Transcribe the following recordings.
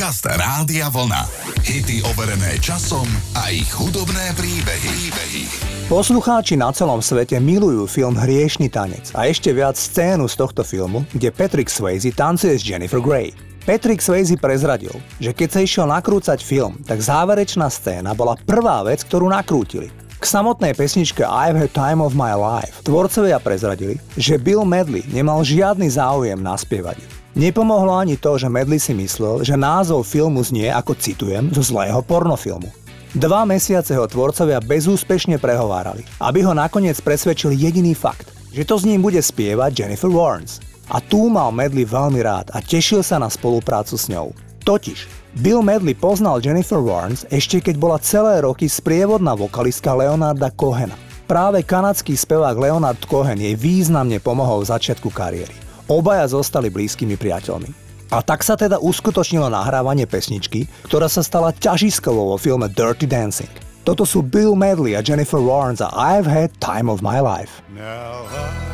Podcast Rádia Vlna. Hity overené časom a ich hudobné príbehy. príbehy. Poslucháči na celom svete milujú film Hriešný tanec a ešte viac scénu z tohto filmu, kde Patrick Swayze tancuje s Jennifer Grey. Patrick Swayze prezradil, že keď sa išiel nakrúcať film, tak záverečná scéna bola prvá vec, ktorú nakrútili. K samotnej pesničke I've had time of my life tvorcovia prezradili, že Bill Medley nemal žiadny záujem naspievať. Nepomohlo ani to, že Medley si myslel, že názov filmu znie, ako citujem, zo zlého pornofilmu. Dva mesiace ho tvorcovia bezúspešne prehovárali, aby ho nakoniec presvedčil jediný fakt, že to s ním bude spievať Jennifer Warnes. A tu mal Medley veľmi rád a tešil sa na spoluprácu s ňou. Totiž, Bill Medley poznal Jennifer Warnes ešte keď bola celé roky sprievodná vokalistka Leonarda Cohena. Práve kanadský spevák Leonard Cohen jej významne pomohol v začiatku kariéry. Obaja zostali blízkymi priateľmi. A tak sa teda uskutočnilo nahrávanie pesničky, ktorá sa stala ťažiskovou vo filme Dirty Dancing. Toto sú Bill Medley a Jennifer Warnes a I've had time of my life. Now I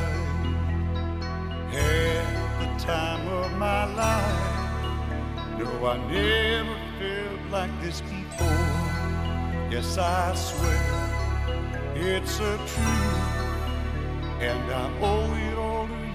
had the time of my life No, I never felt like this before Yes, I swear it's a truth And I owe it all to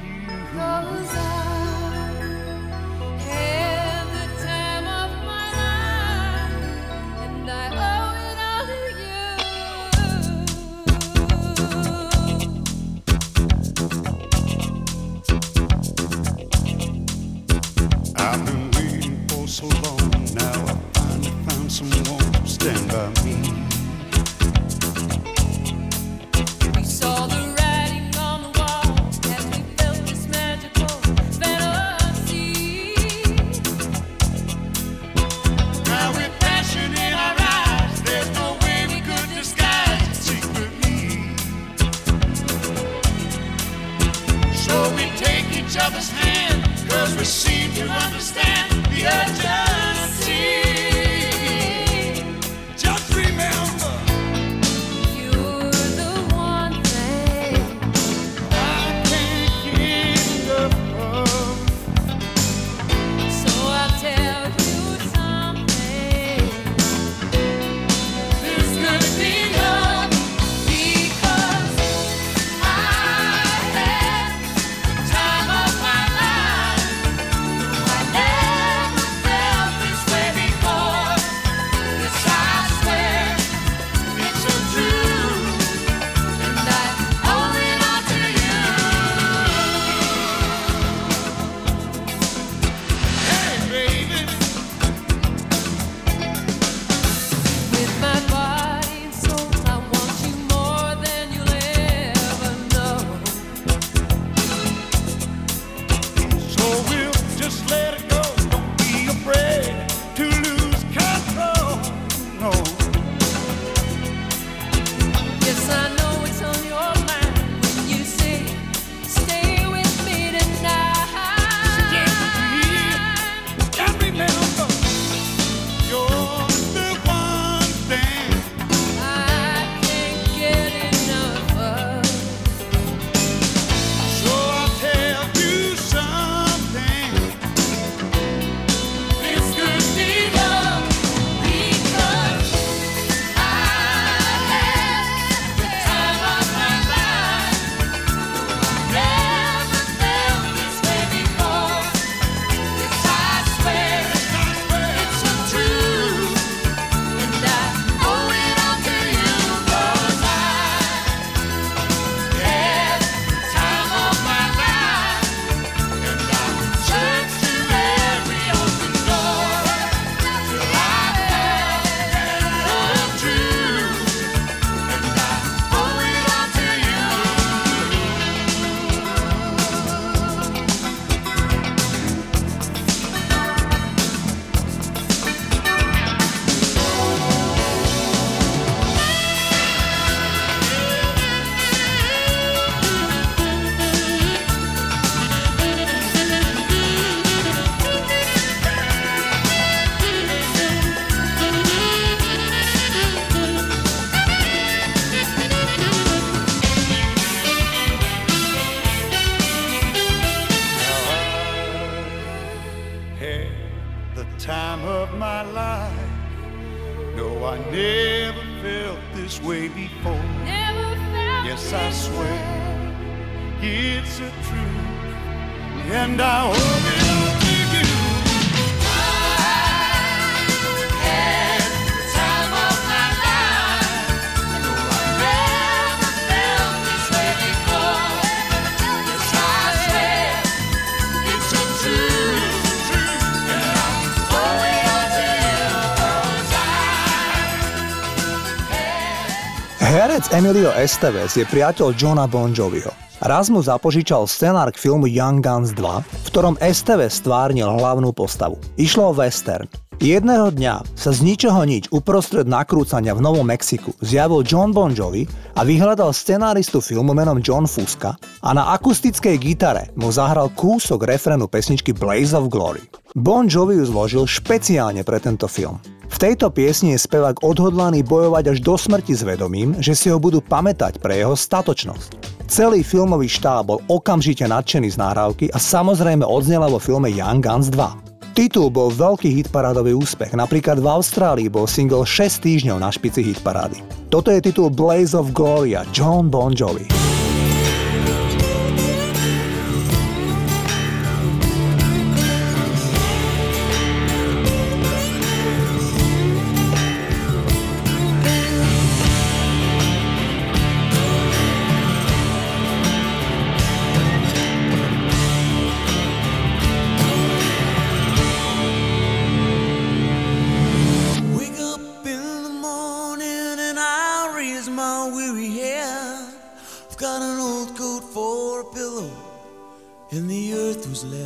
Emilio Estevez je priateľ Johna Bon Joviho. Raz mu zapožičal scenár k filmu Young Guns 2, v ktorom Estevez stvárnil hlavnú postavu. Išlo o western. Jedného dňa sa z ničoho nič uprostred nakrúcania v Novom Mexiku zjavil John Bon Jovi a vyhľadal scenáristu filmu menom John Fuska a na akustickej gitare mu zahral kúsok refrénu pesničky Blaze of Glory. Bon Jovi ju zložil špeciálne pre tento film. V tejto piesni je spevák odhodlaný bojovať až do smrti s vedomím, že si ho budú pamätať pre jeho statočnosť. Celý filmový štáb bol okamžite nadšený z nahrávky a samozrejme odznela vo filme Young Guns 2. Titul bol veľký hitparádový úspech, napríklad v Austrálii bol single 6 týždňov na špici hitparády. Toto je titul Blaze of Gloria John Bon Jovi.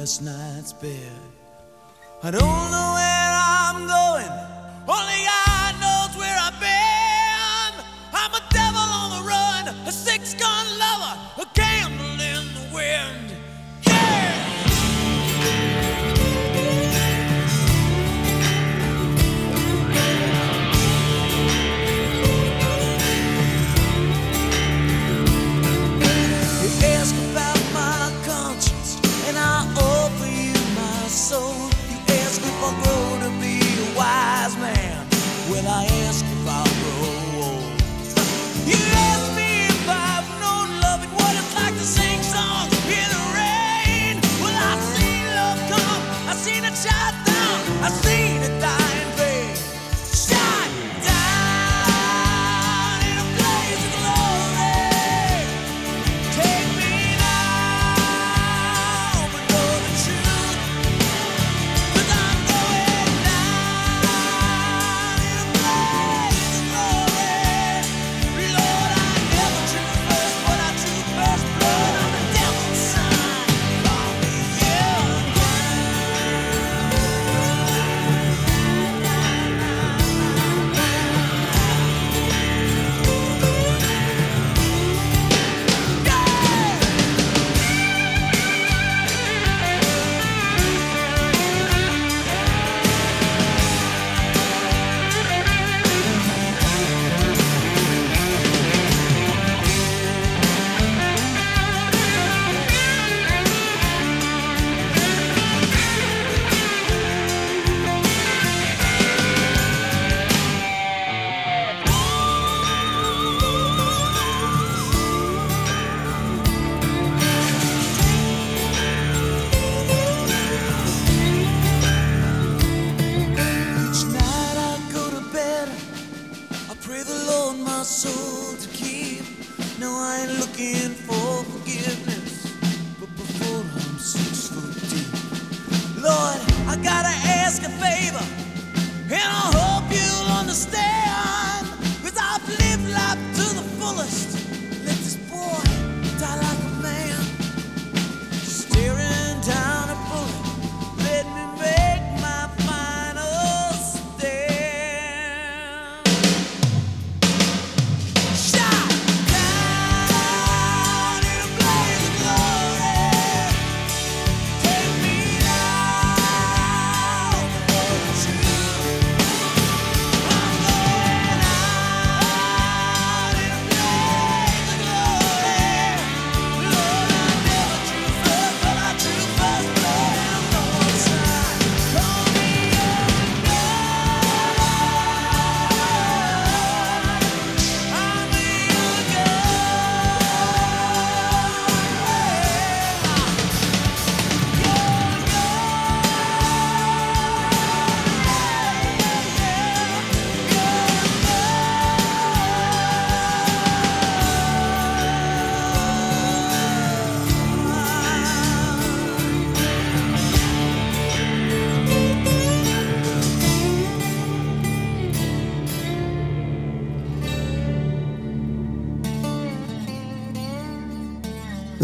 Last night's bed. I don't know where I'm going, only God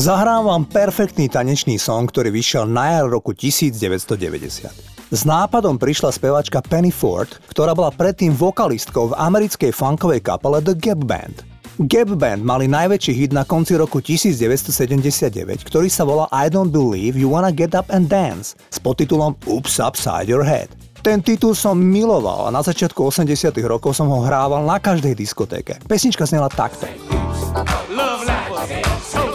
Zahrám vám perfektný tanečný song, ktorý vyšiel na jar roku 1990. S nápadom prišla spevačka Penny Ford, ktorá bola predtým vokalistkou v americkej funkovej kapele The Gap Band. Gap Band mali najväčší hit na konci roku 1979, ktorý sa volá I Don't Believe You Wanna Get Up and Dance s podtitulom Oops Upside Your Head. Ten titul som miloval a na začiatku 80 rokov som ho hrával na každej diskotéke. Pesnička znela takto. Love like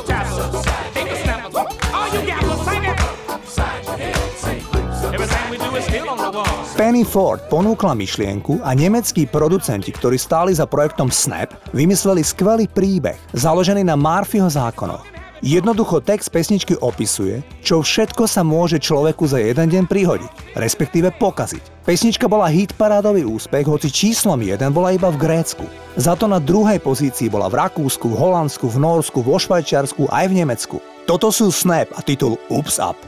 Penny Ford ponúkla myšlienku a nemeckí producenti, ktorí stáli za projektom Snap, vymysleli skvelý príbeh, založený na Murphyho zákonoch. Jednoducho text pesničky opisuje, čo všetko sa môže človeku za jeden deň prihodiť, respektíve pokaziť. Pesnička bola hit parádový úspech, hoci číslom 1 bola iba v Grécku. Za to na druhej pozícii bola v Rakúsku, v Holandsku, v Norsku, vo Švajčiarsku aj v Nemecku. Toto sú Snap a titul Ups Up.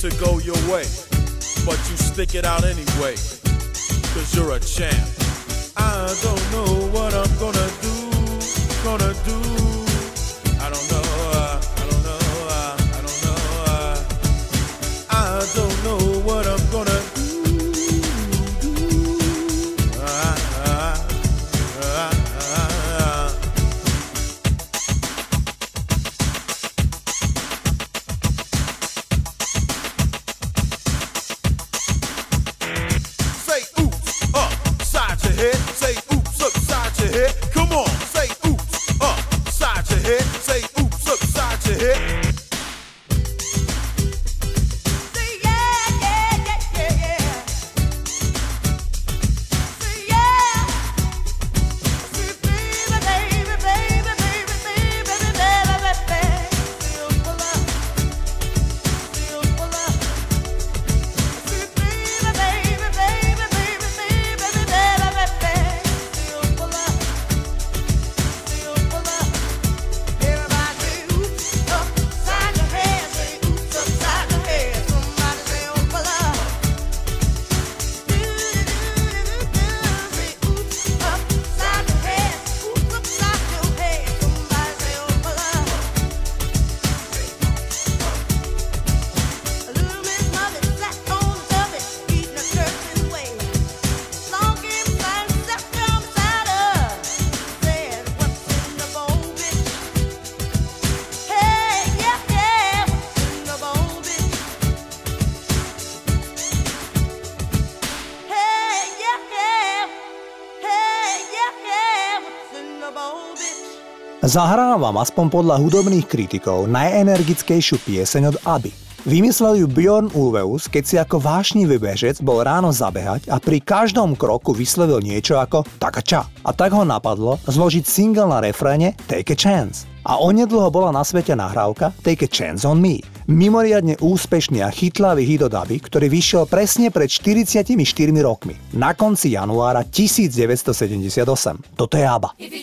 To go your way, but you stick it out anyway, cause you're a champ. I don't know what I'm gonna do, gonna do. Zahrám vám aspoň podľa hudobných kritikov najenergickejšiu pieseň od ABBY. Vymyslel ju Bjorn Ulveus, keď si ako vášnivý bežec bol ráno zabehať a pri každom kroku vyslovil niečo ako takača. A tak ho napadlo zložiť single na refréne Take a Chance. A onedlho bola na svete nahrávka Take a Chance on Me. Mimoriadne úspešný a chytlavý hit od ABBY, ktorý vyšiel presne pred 44 rokmi, na konci januára 1978. Toto je ABBA. If you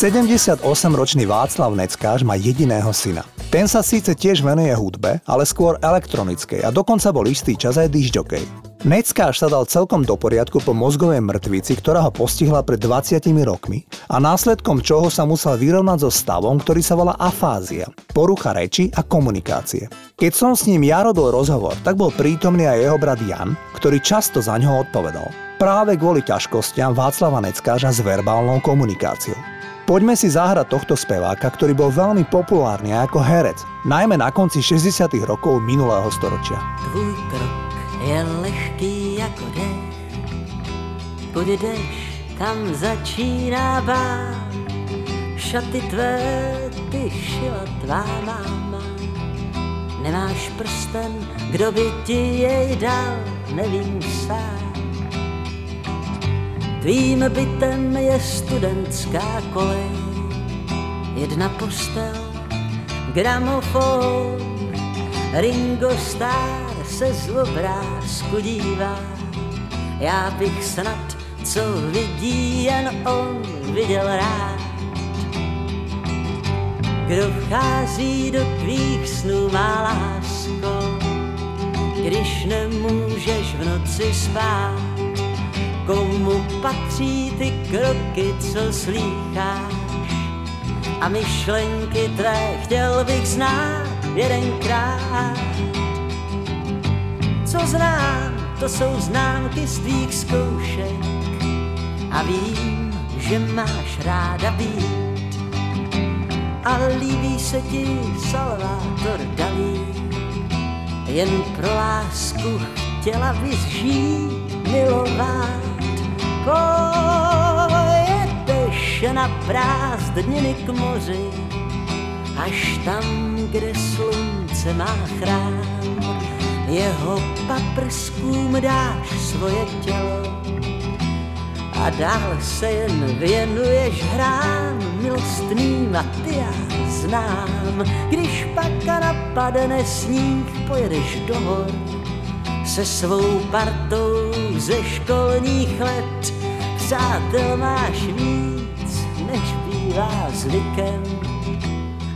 78-ročný Václav Neckáš má jediného syna. Ten sa síce tiež venuje hudbe, ale skôr elektronickej a dokonca bol istý čas aj dižďokej. Neckáš sa dal celkom do poriadku po mozgovej mŕtvici, ktorá ho postihla pred 20 rokmi a následkom čoho sa musel vyrovnať so stavom, ktorý sa volá afázia, porucha reči a komunikácie. Keď som s ním ja robil rozhovor, tak bol prítomný aj jeho brat Jan, ktorý často za ňoho odpovedal. Práve kvôli ťažkostiam Václava Neckáža s verbálnou komunikáciou. Poďme si zahrať tohto speváka, ktorý bol veľmi populárny ako herec, najmä na konci 60. rokov minulého storočia. Tvůj krok je lehký jako dech, kudy jdeš, tam začíná bát. Šaty tvé ty šila tvá máma. Nemáš prsten, kdo by ti jej dal, nevím sám. Tvým bytem je studentská kolej, jedna postel, gramofon, Ringo Starr se z obrázku dívá. Já bych snad, co vidí jen on, viděl rád. Kdo vchází do tvých snů, má lásko, když nemůžeš v noci spát. Komu patří ty kroky, co slýcháš? A myšlenky tvé chtěl bych znát jedenkrát. Co znám, to jsou známky z tvých zkoušek a vím, že máš ráda být. A líbí se ti Salvador Dalí, jen pro lásku chtěla bys žít, milovat. Pojedeš na prázdniny k moři, až tam, kde slunce má chrám. Jeho paprskům dáš svoje tělo a dál se jen věnuješ hrám milostným a ty já znám. Když pak napadne sníh, pojedeš do hor se svou partou ze školních let. Přátel máš víc, než bývá zvykem,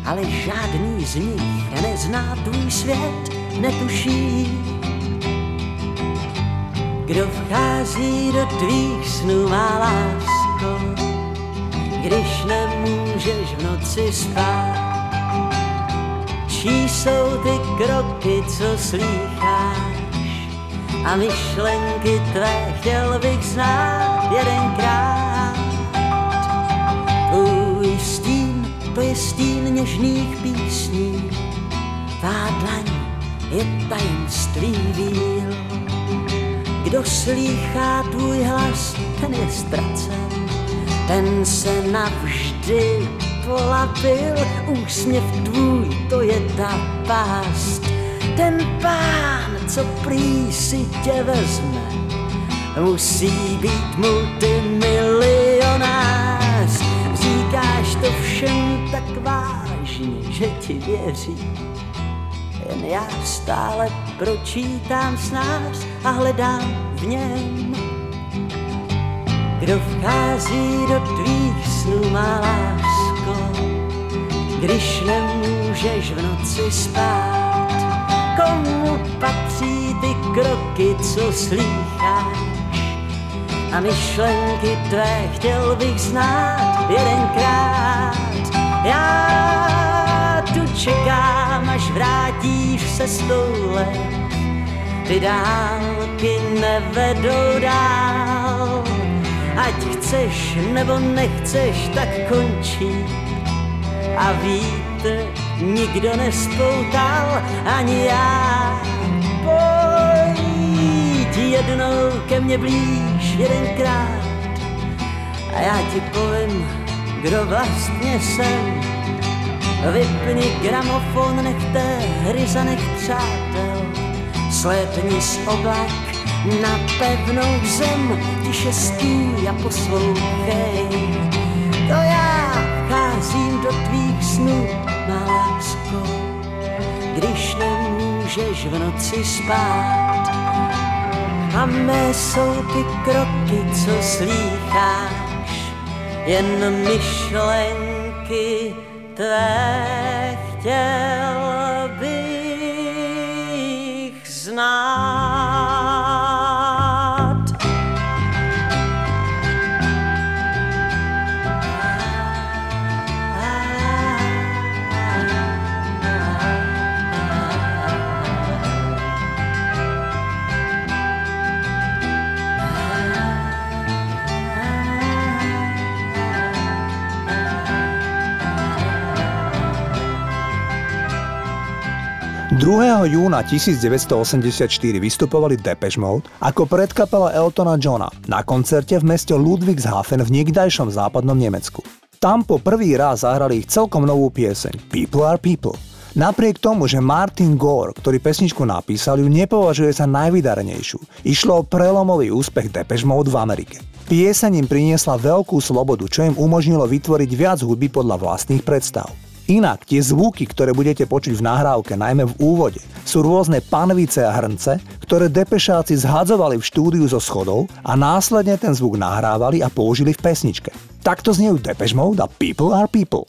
ale žádný z nich nezná tvůj svět, netuší. Kdo vchází do tvých snů, má lásko, když nemůžeš v noci spát. Čí jsou ty kroky, co slýcháš a myšlenky tvé chtěl bych znát jedenkrát. Tvůj stín, to je stín něžných písní, tvá dlaň je tajemství víl. Kdo slýchá tvůj hlas, ten je ztracen, ten se navždy polapil, úsměv tvůj, to je ta pást. Ten pán, co prý si tě vezme, musí být multimilionář. Říkáš to všem tak vážně, že ti věří. Jen já stále pročítám snář a hledám v něm. Kdo vchází do tvých snů, má lásko, když nemůžeš v noci spát. Komu patří ty kroky, co slýcháš? A myšlenky tvé chtěl bych znát jedenkrát. Já tu čekám, až vrátíš se stoule. Ty dálky nevedou dál. Ať chceš nebo nechceš, tak končí. A víte, nikdo nespoutal, ani já. Pojď jednou ke mně blíž jedenkrát a já ti povím, kdo vlastně jsem. Vypni gramofon, nechte hry za nech přátel, slétni z oblak na pevnou zem, tiše stůj a poslouchej. To já vcházím do tvých snů, má lásko, když nemůžeš v noci spát. A mé jsou ty kroky, co slýcháš, jen myšlenky tvé chtěl bych znát. ...2. júna 1984 vystupovali Depeche Mode ako predkapela Eltona Johna na koncerte v meste Ludwigshafen v niekdajšom západnom Nemecku. Tam po prvý raz zahrali ich celkom novú pieseň People are People. Napriek tomu, že Martin Gore, ktorý pesničku napísal, ju nepovažuje za najvydarenejšiu. Išlo o prelomový úspech Depeche Mode v Amerike. Pieseň im priniesla veľkú slobodu, čo im umožnilo vytvoriť viac hudby podľa vlastných predstav. Inak tie zvuky, ktoré budete počuť v nahrávke, najmä v úvode, sú rôzne panvice a hrnce, ktoré depešáci zhadzovali v štúdiu zo schodov a následne ten zvuk nahrávali a použili v pesničke. Takto zniejú Depeche Mode a People are People.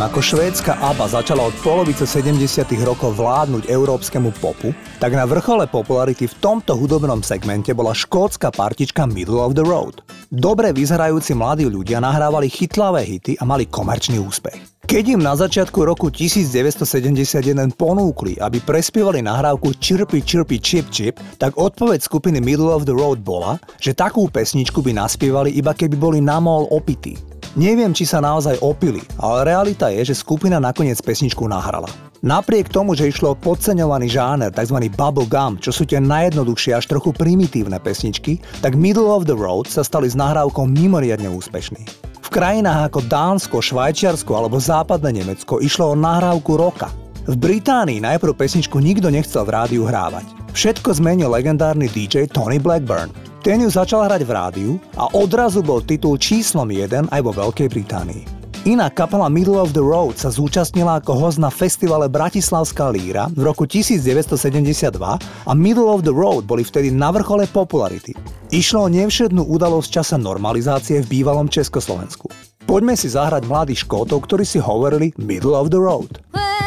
Predtým, ako švédska ABBA začala od polovice 70. rokov vládnuť európskemu popu, tak na vrchole popularity v tomto hudobnom segmente bola škótska partička Middle of the Road. Dobre vyzerajúci mladí ľudia nahrávali chytlavé hity a mali komerčný úspech. Keď im na začiatku roku 1971 ponúkli, aby prespievali nahrávku Chirpy Chirpy Chip Chip, tak odpoveď skupiny Middle of the Road bola, že takú pesničku by naspievali iba keby boli namol opití. Neviem, či sa naozaj opili, ale realita je, že skupina nakoniec pesničku nahrala. Napriek tomu, že išlo o podceňovaný žáner, tzv. bubble gum, čo sú tie najjednoduchšie až trochu primitívne pesničky, tak Middle of the Road sa stali s nahrávkou mimoriadne úspešní. V krajinách ako Dánsko, Švajčiarsko alebo západné Nemecko išlo o nahrávku roka. V Británii najprv pesničku nikto nechcel v rádiu hrávať. Všetko zmenil legendárny DJ Tony Blackburn. Ten ju začal hrať v rádiu a odrazu bol titul číslom 1 aj vo Veľkej Británii. Iná kapela Middle of the Road sa zúčastnila ako host na festivale Bratislavská líra v roku 1972 a Middle of the Road boli vtedy na vrchole popularity. Išlo o nevšednú udalosť časa normalizácie v bývalom Československu. Poďme si zahrať mladých škótov, ktorí si hovorili Middle of the Road. Where's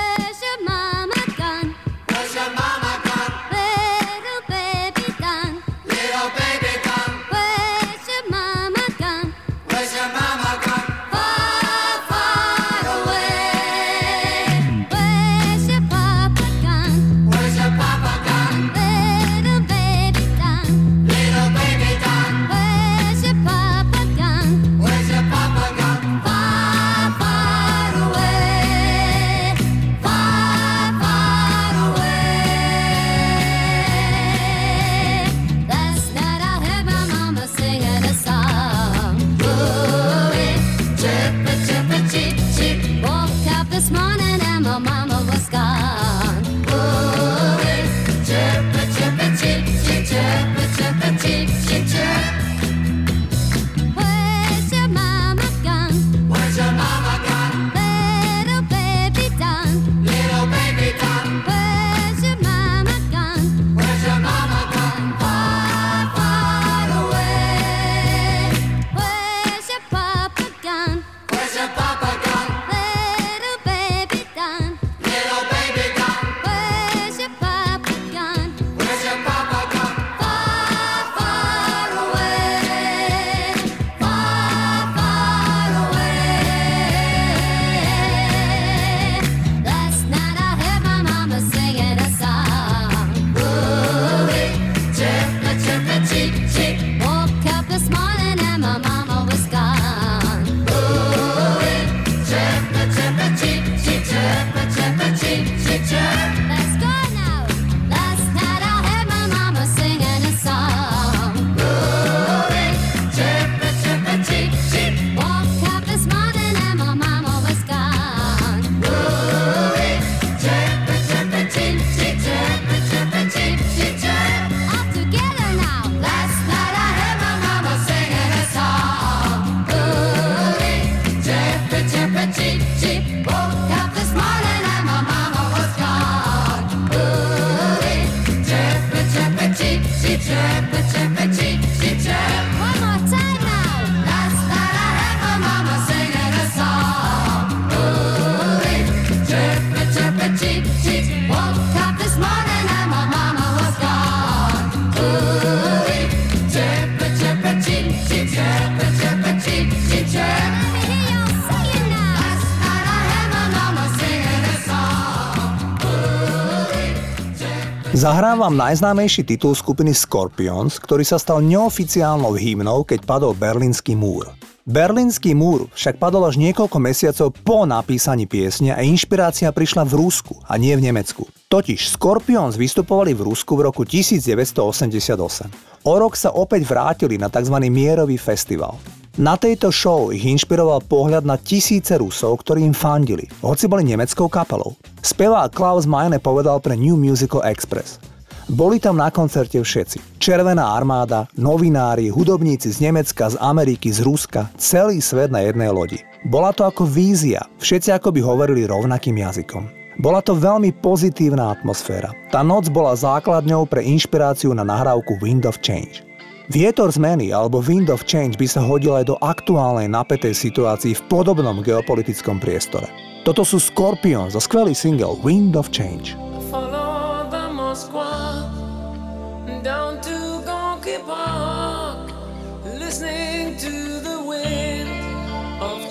this morning and my mama Zahrávam najznámejší titul skupiny Scorpions, ktorý sa stal neoficiálnou hymnou, keď padol Berlínsky múr. Berlínsky múr však padol až niekoľko mesiacov po napísaní piesne a inšpirácia prišla v Rusku a nie v Nemecku. Totiž Scorpions vystupovali v Rusku v roku 1988. O rok sa opäť vrátili na tzv. mierový festival. Na tejto show ich inšpiroval pohľad na tisíce Rusov, ktorí im fandili, hoci boli nemeckou kapelou. Spevák Klaus Meine povedal pre New Musical Express. Boli tam na koncerte všetci. Červená armáda, novinári, hudobníci z Nemecka, z Ameriky, z Ruska, celý svet na jednej lodi. Bola to ako vízia, všetci ako by hovorili rovnakým jazykom. Bola to veľmi pozitívna atmosféra. Tá noc bola základňou pre inšpiráciu na nahrávku Wind of Change. Vietor zmeny alebo Wind of Change by sa hodil aj do aktuálnej napätej situácii v podobnom geopolitickom priestore. Toto sú Scorpion za skvelý single Wind of Change.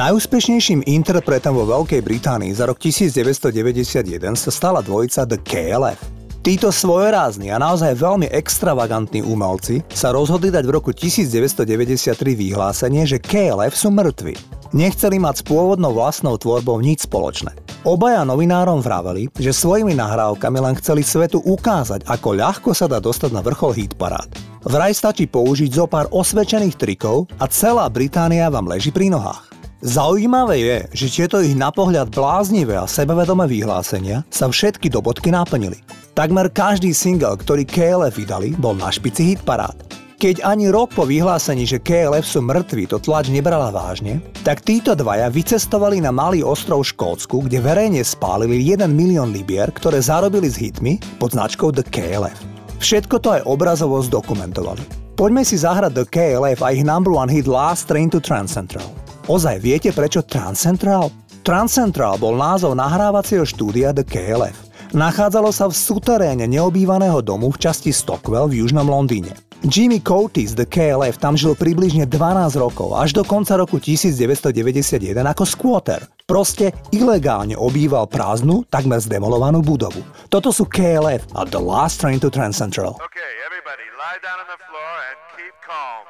Najúspešnejším interpretom vo Veľkej Británii za rok 1991 sa stala dvojica The KLF. Títo svojerázni a naozaj veľmi extravagantní umelci sa rozhodli dať v roku 1993 vyhlásenie, že KLF sú mŕtvi. Nechceli mať s pôvodnou vlastnou tvorbou nič spoločné. Obaja novinárom vraveli, že svojimi nahrávkami len chceli svetu ukázať, ako ľahko sa dá dostať na vrchol hitparád. Vraj stačí použiť zo pár osvedčených trikov a celá Británia vám leží pri nohách. Zaujímavé je, že tieto ich na pohľad bláznivé a sebavedomé vyhlásenia sa všetky do bodky naplnili. Takmer každý single, ktorý KLF vydali, bol na špici hitparád. Keď ani rok po vyhlásení, že KLF sú mŕtvi, to tlač nebrala vážne, tak títo dvaja vycestovali na malý ostrov Škótsku, kde verejne spálili 1 milión libier, ktoré zarobili s hitmi pod značkou The KLF. Všetko to aj obrazovo zdokumentovali. Poďme si zahrať The KLF a ich number one hit Last Train to Transcentral. Ozaj viete prečo Transcentral? Transcentral bol názov nahrávacieho štúdia The KLF. Nachádzalo sa v suteréne neobývaného domu v časti Stockwell v južnom Londýne. Jimmy Curtis The KLF tam žil približne 12 rokov, až do konca roku 1991 ako squatter. Proste ilegálne obýval prázdnu, takmer zdemolovanú budovu. Toto sú KLF a The Last Train to Transcentral. Okay, everybody, lie down on the floor and keep calm.